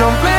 Don't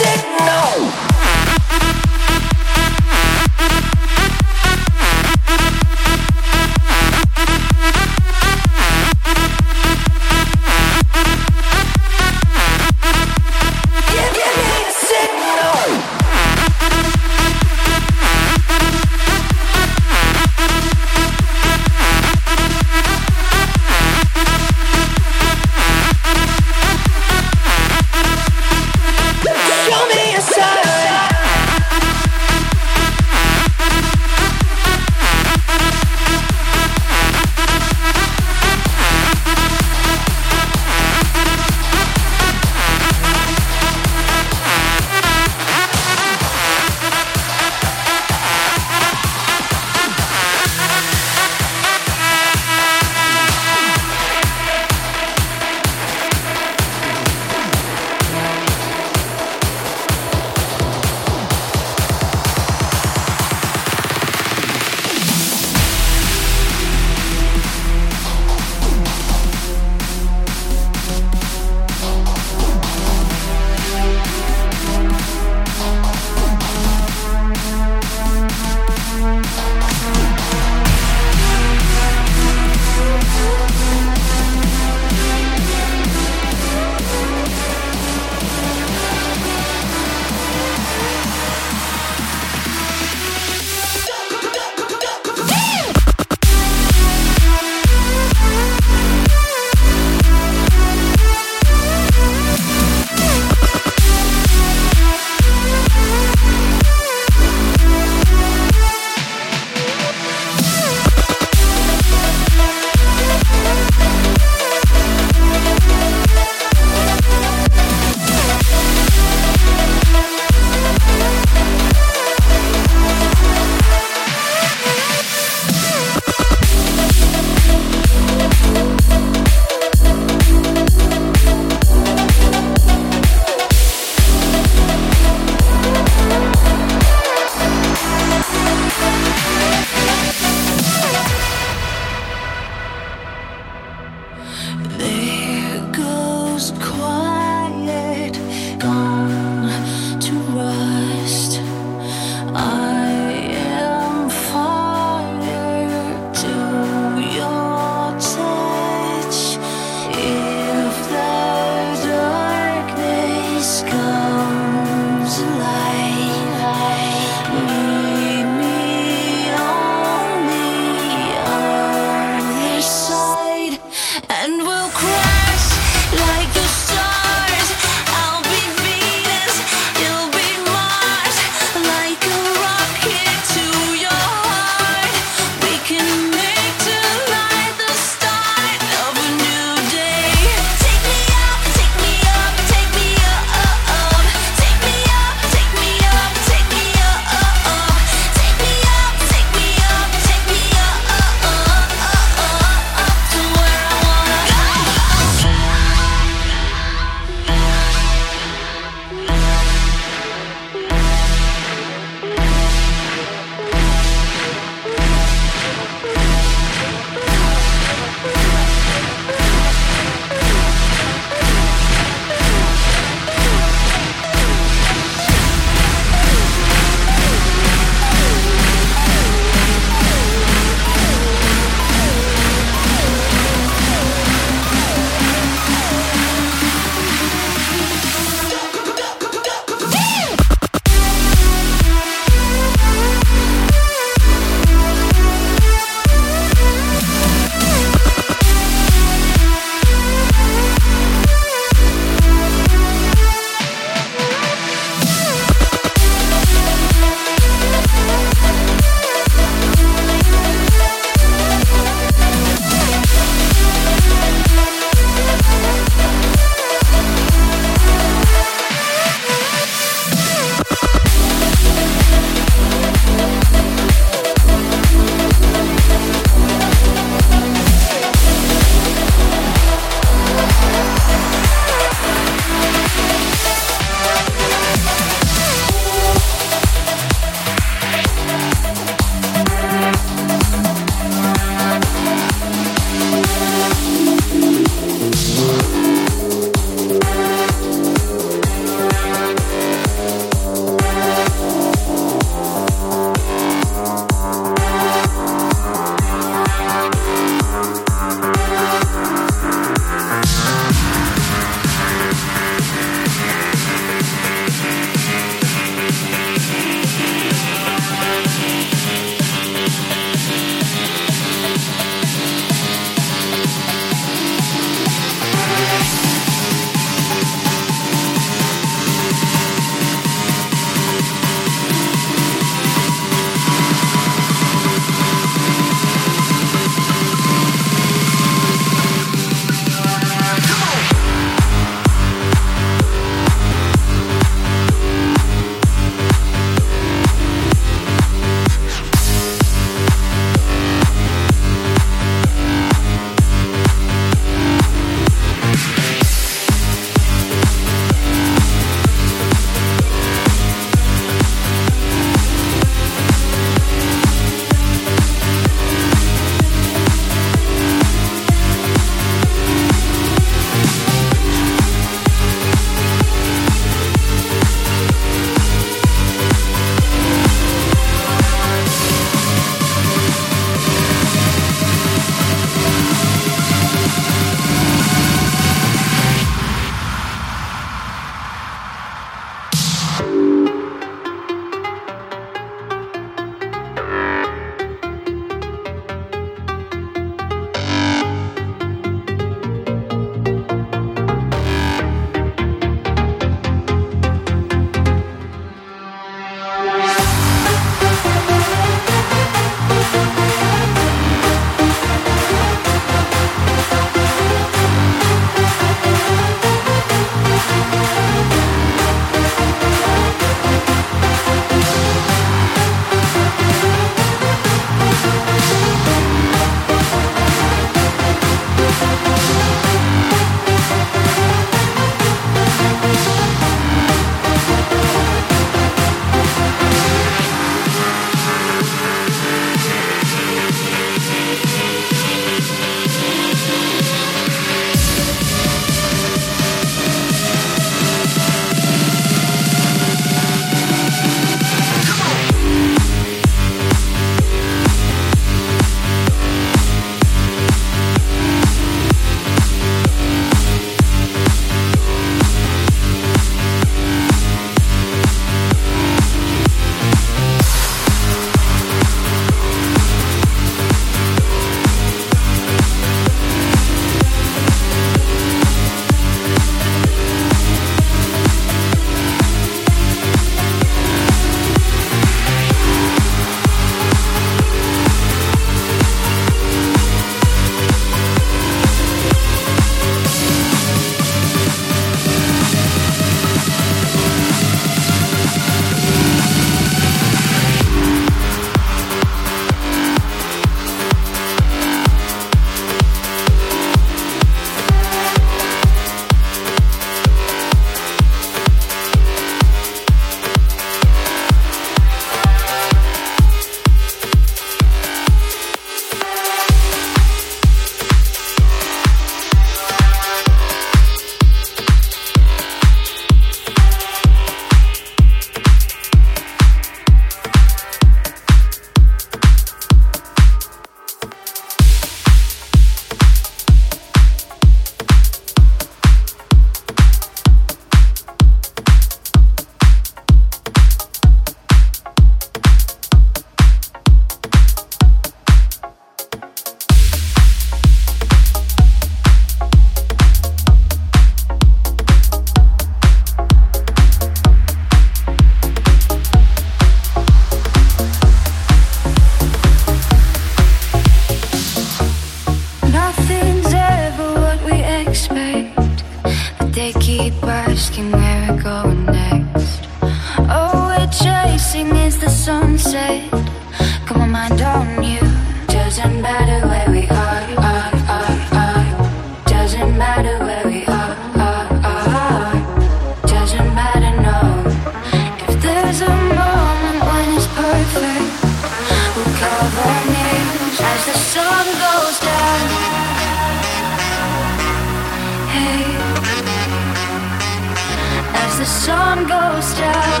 sun goes down.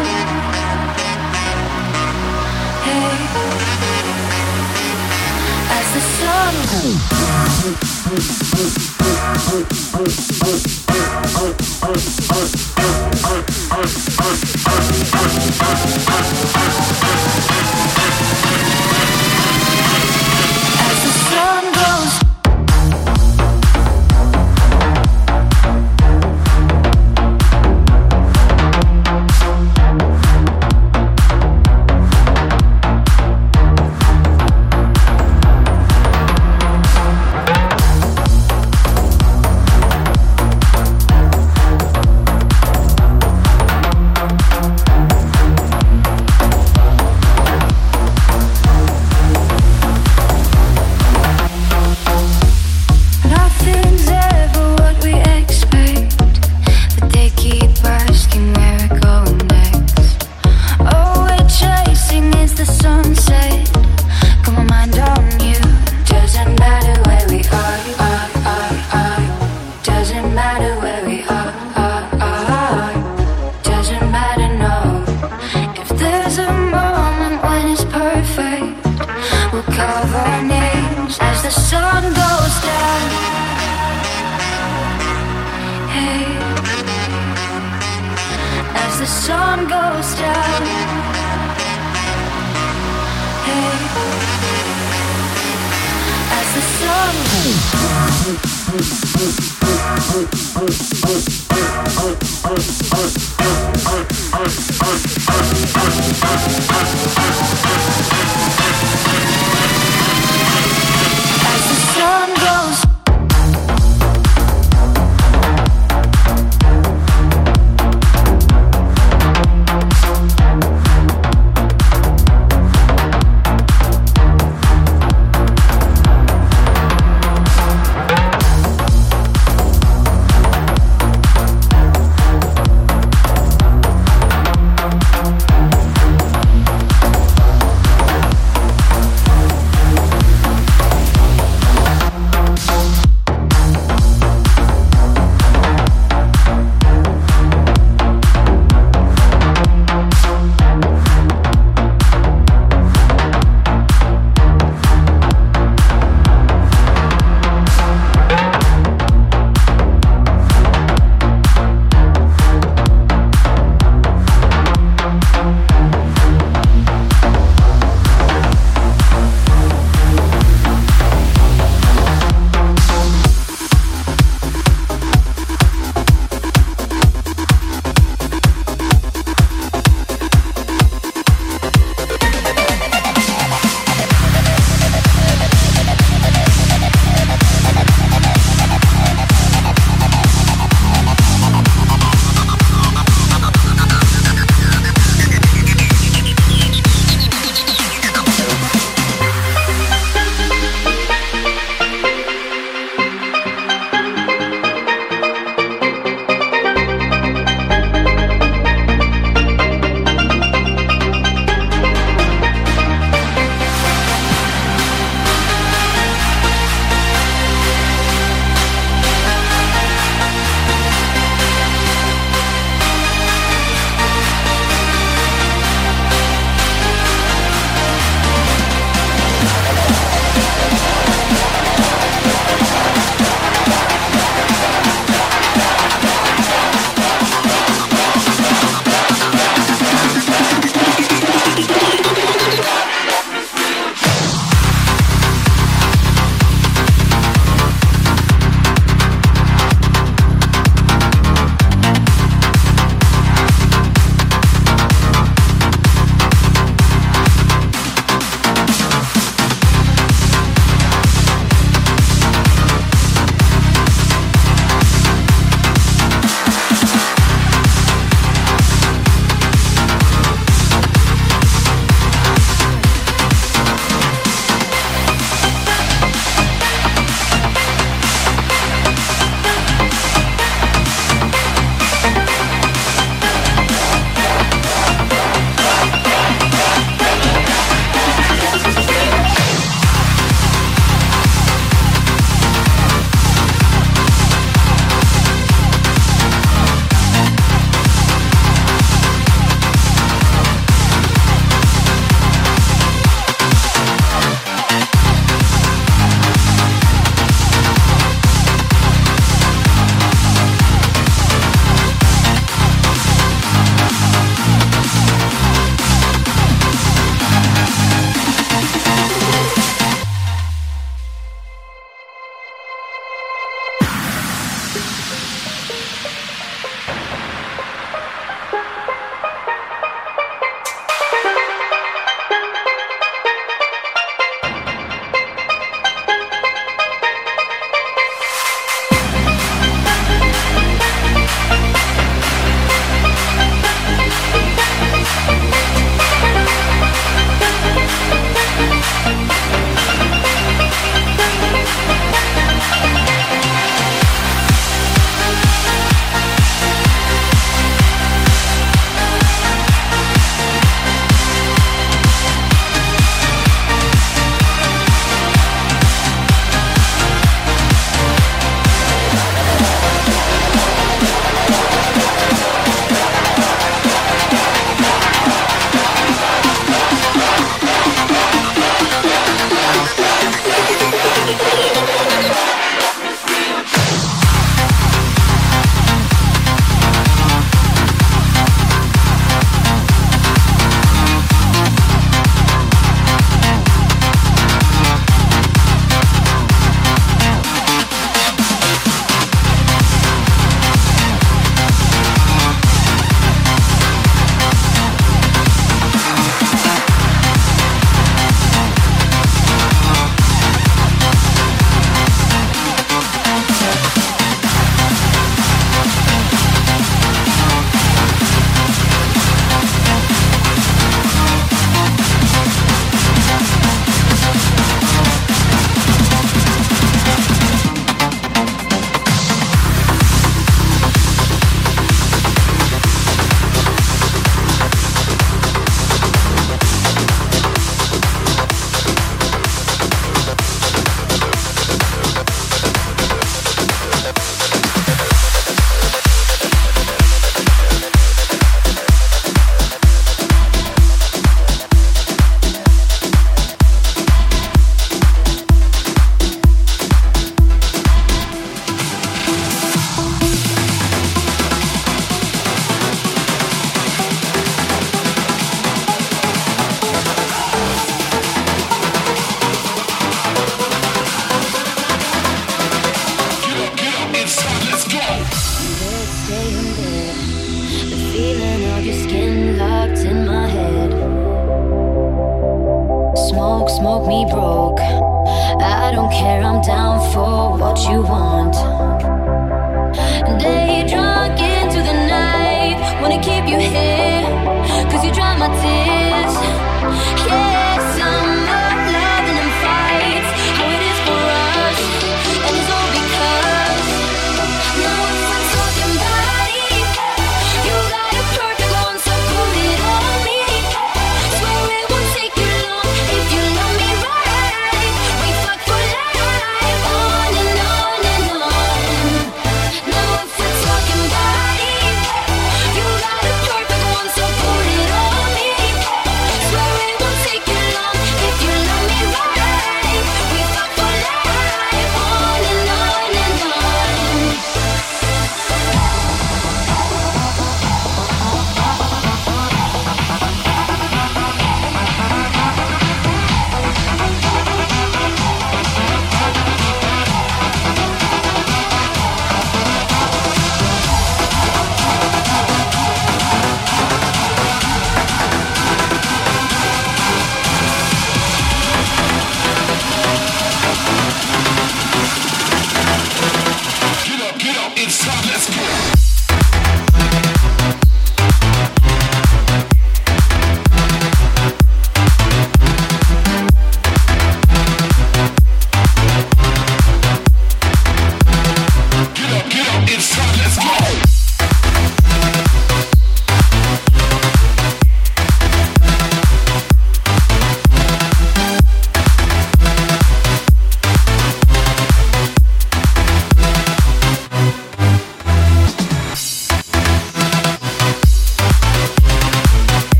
Hey, as the sun. As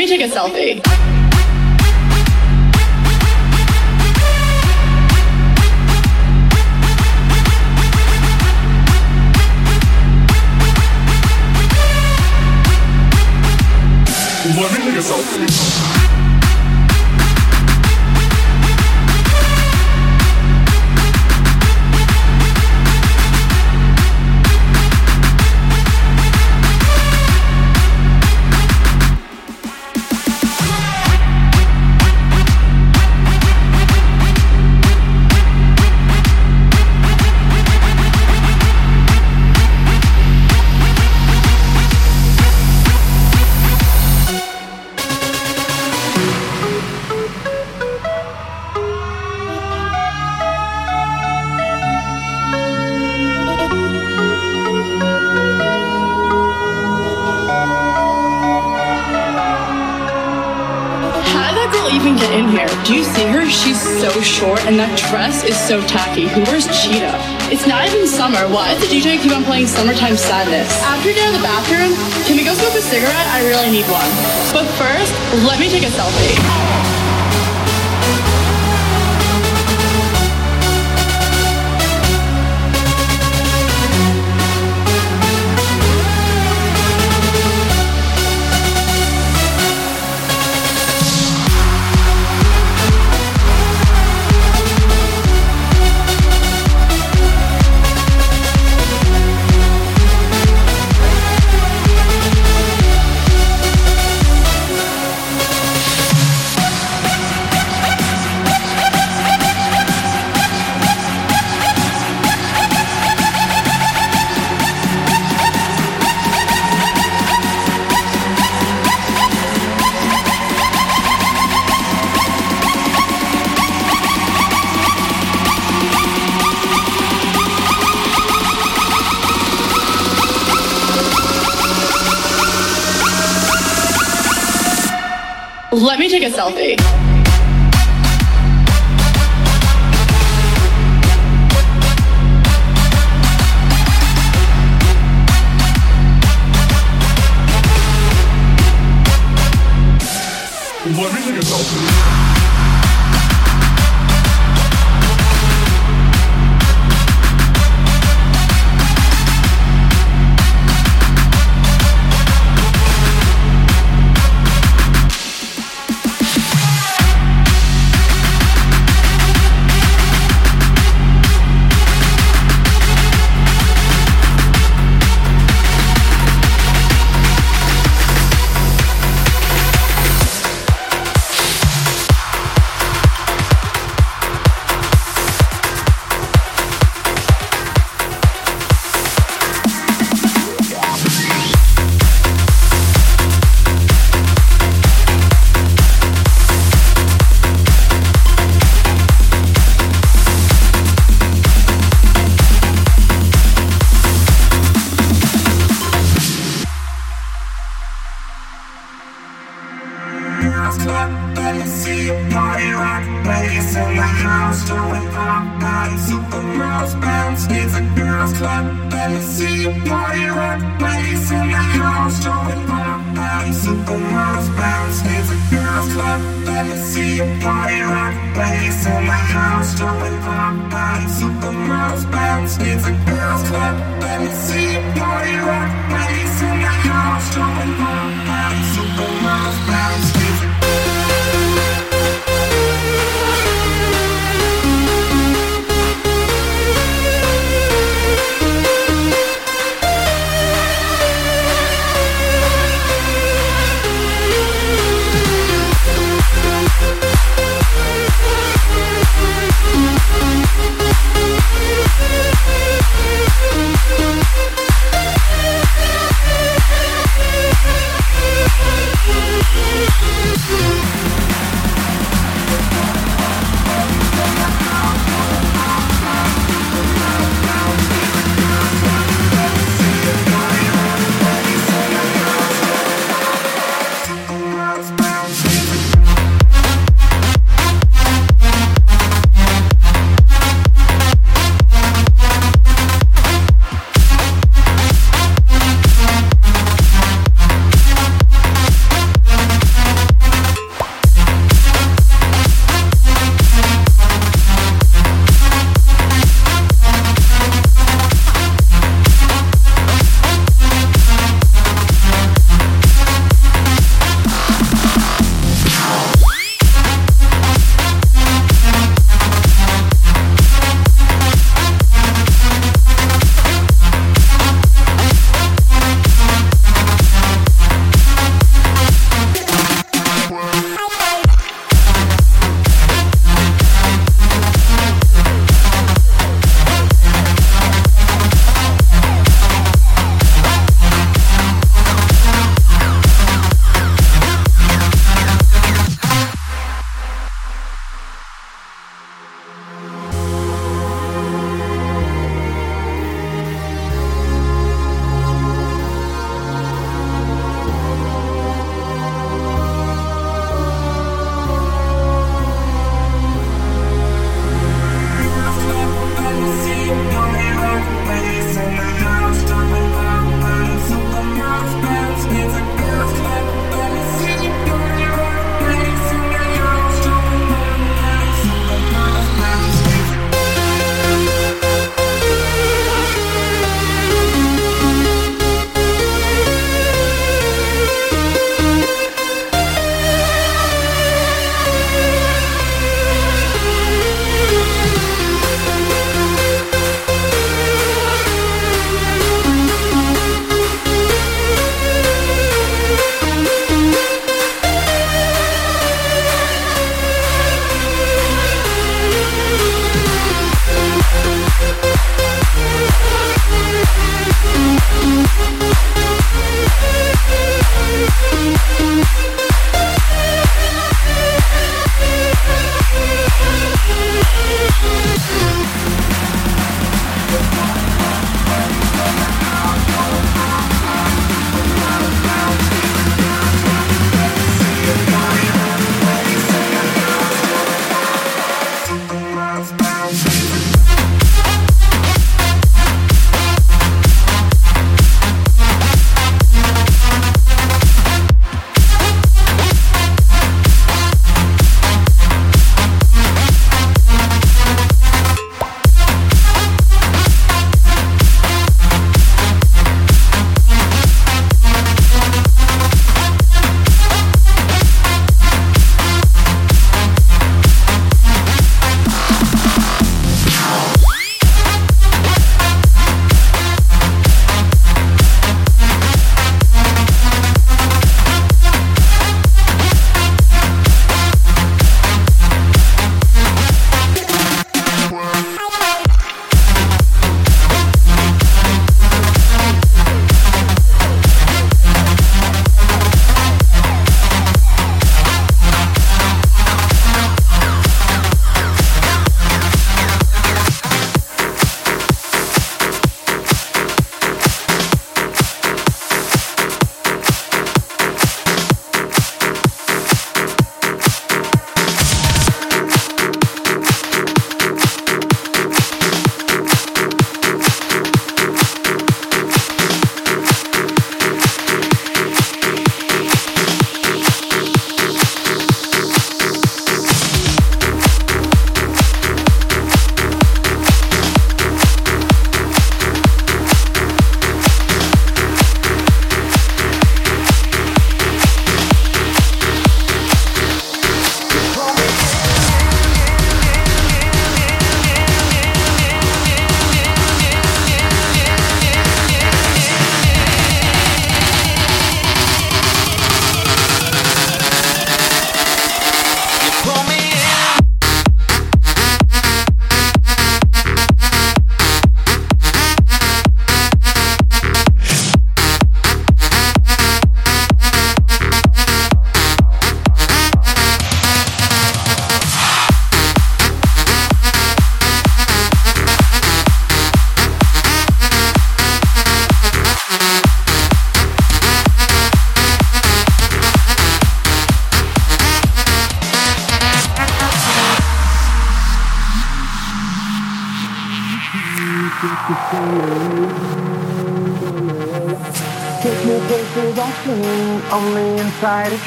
me take a selfie. Is so tacky. Who wears cheetah? It's not even summer. Why does the DJ keep on playing Summertime Sadness? After you're in the bathroom, can we go smoke a cigarette? I really need one. But first, let me take a selfie. Me take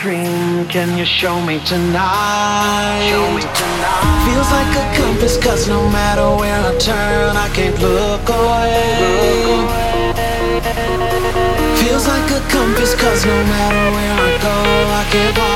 dream. Can you show me tonight? Show me tonight. Feels like a compass, cause no matter where I turn, I can't look away. Feels like a compass, cause no matter where I go, I can't walk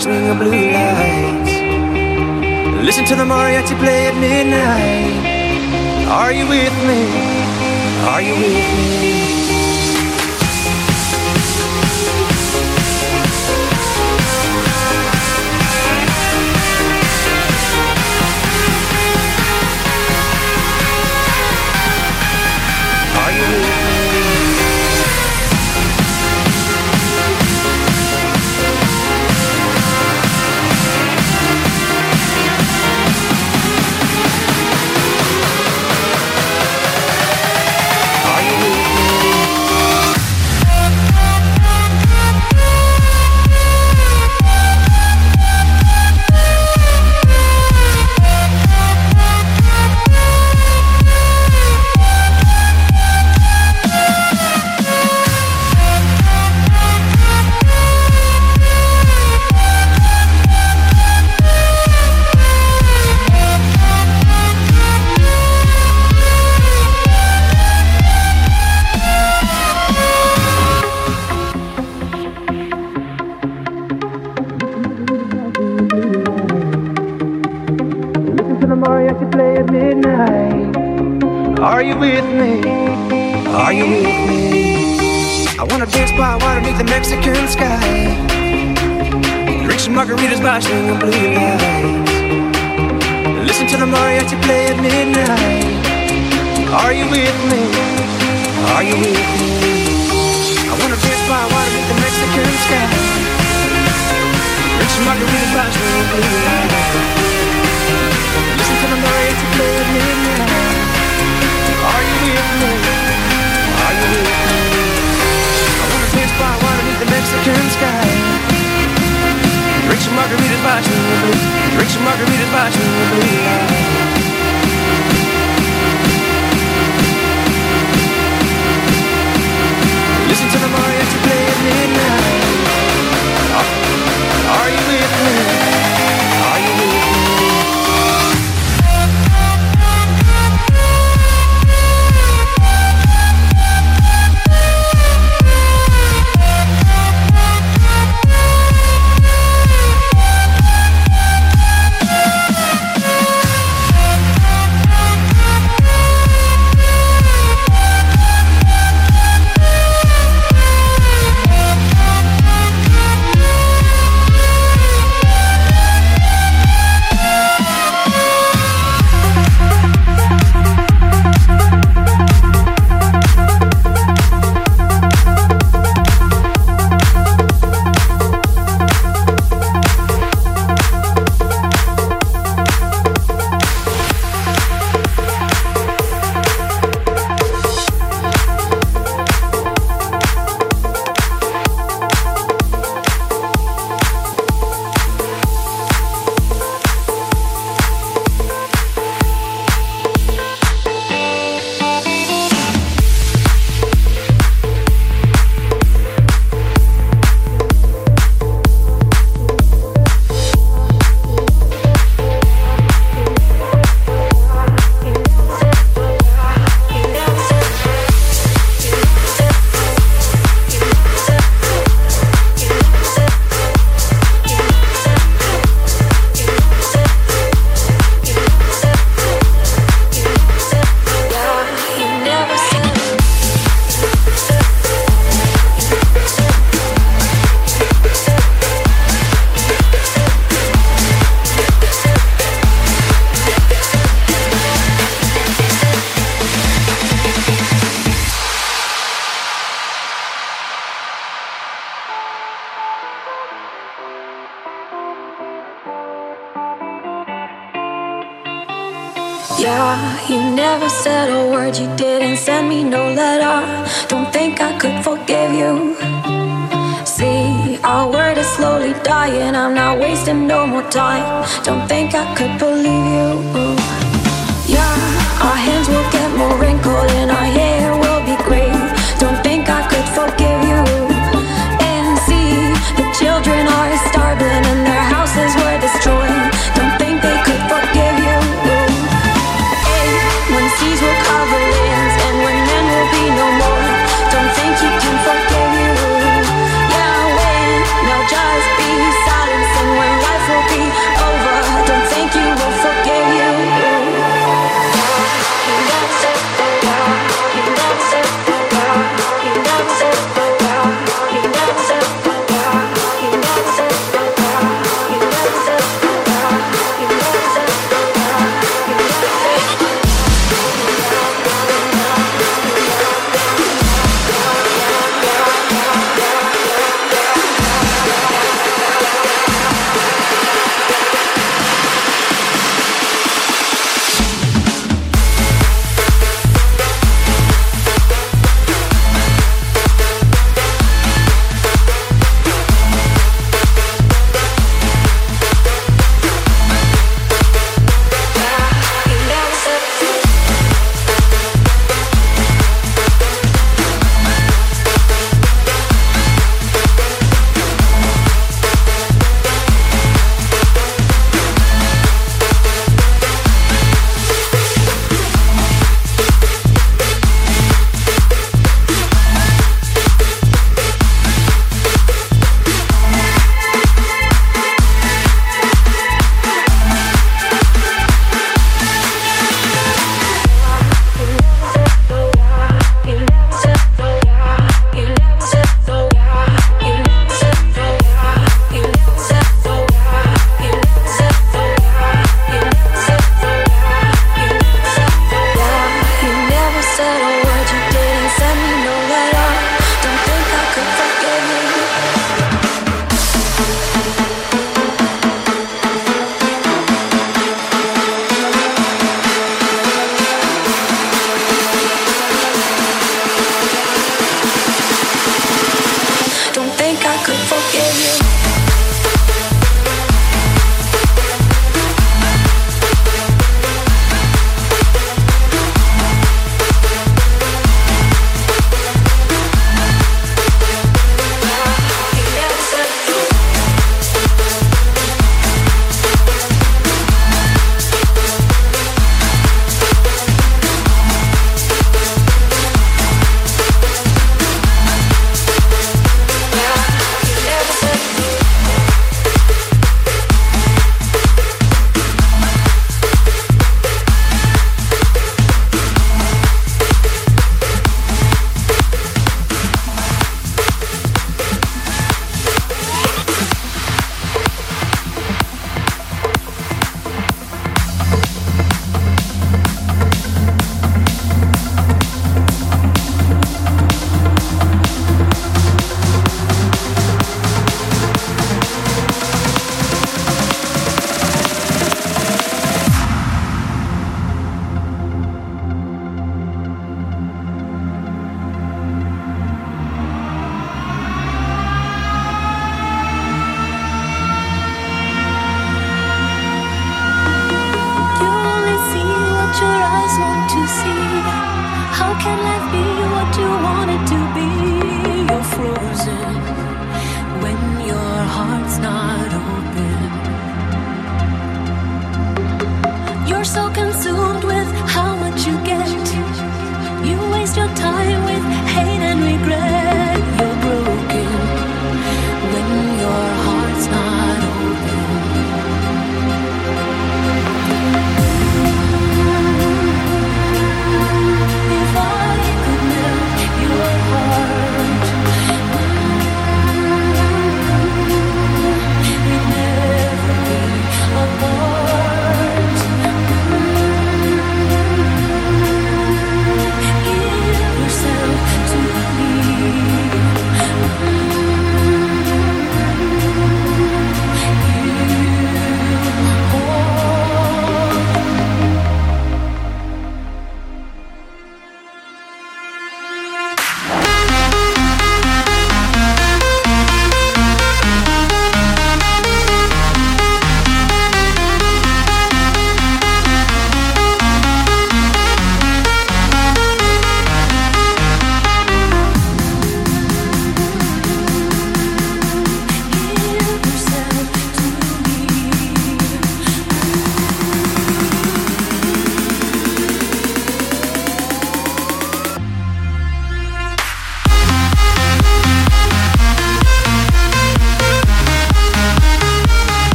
страшно.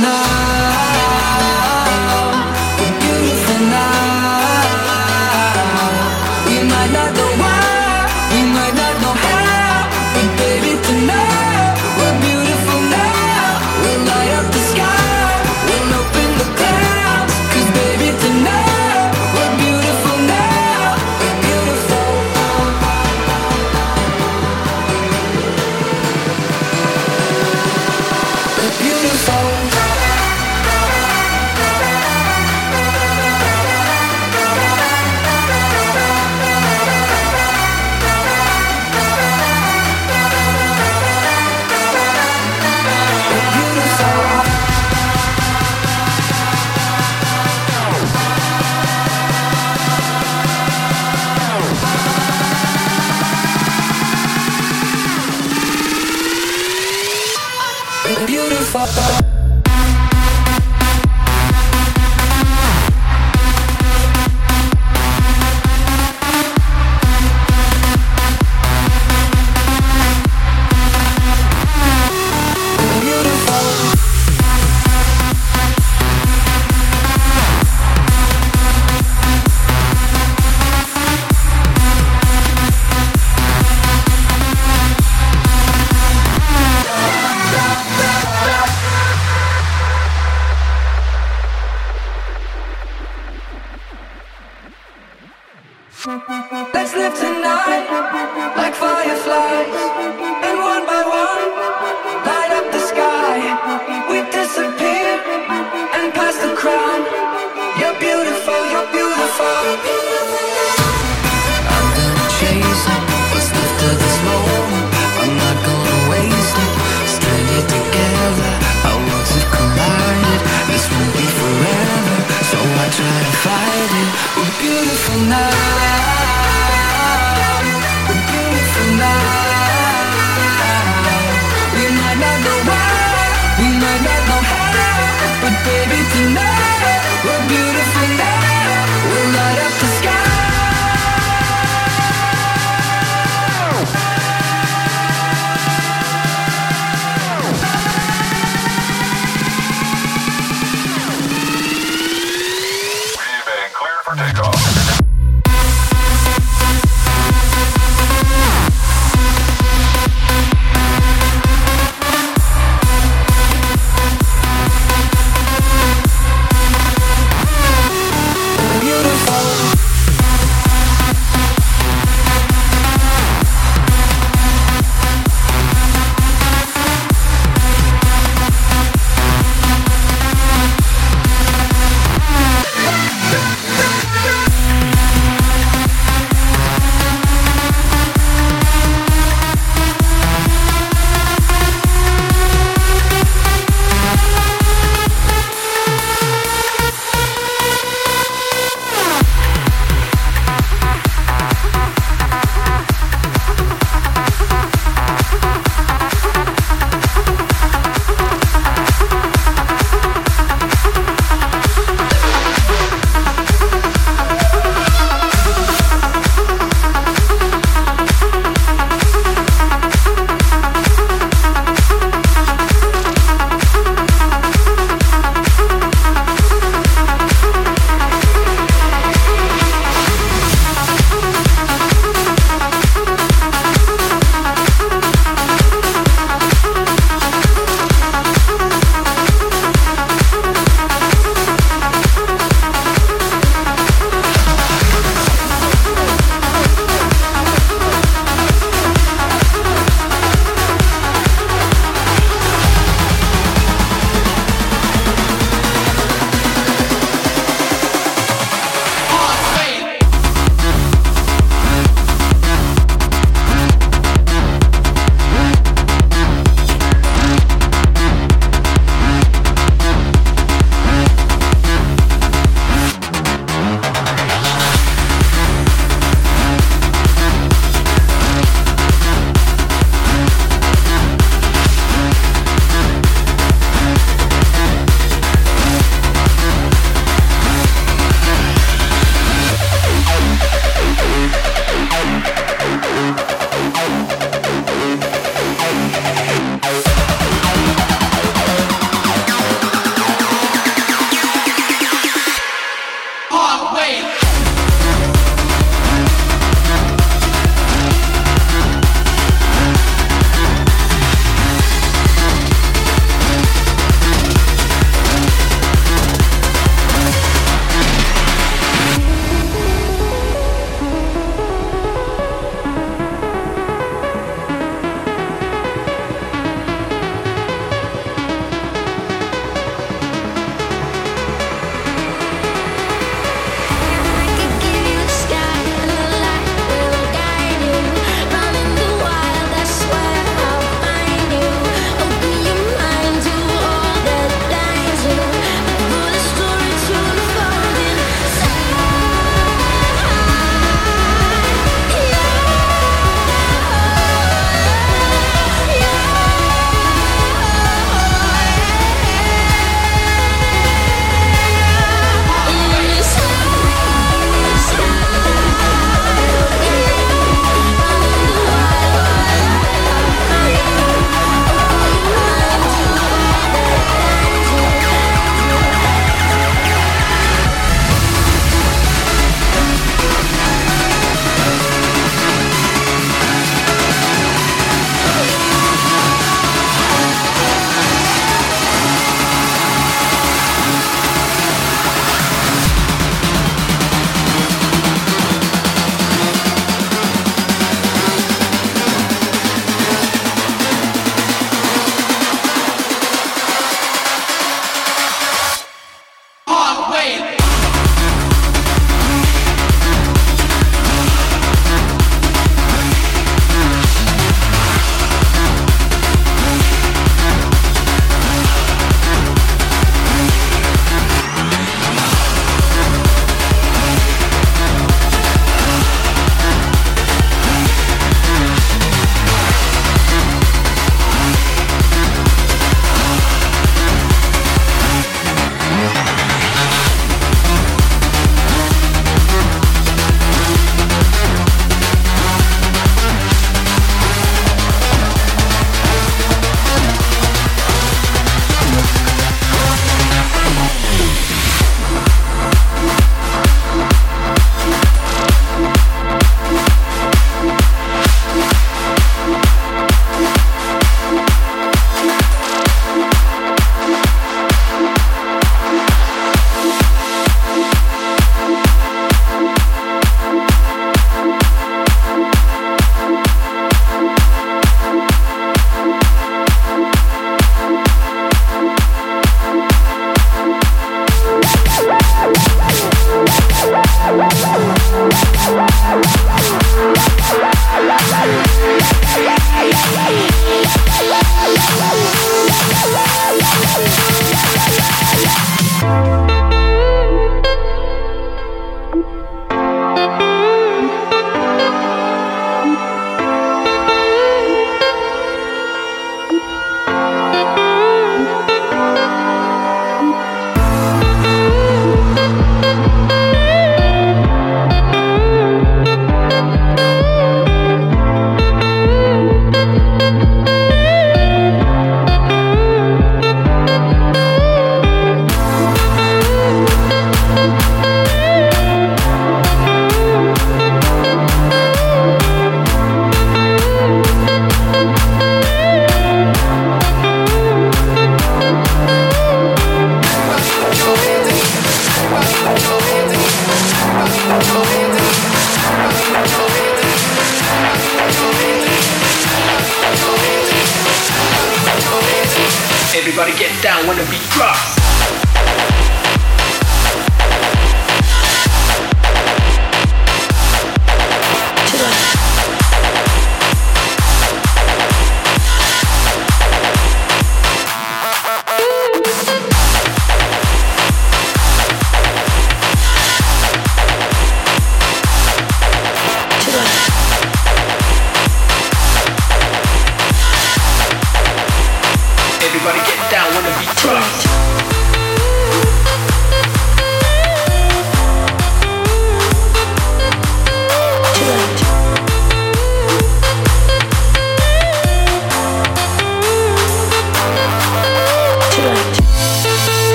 Now.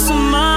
lost my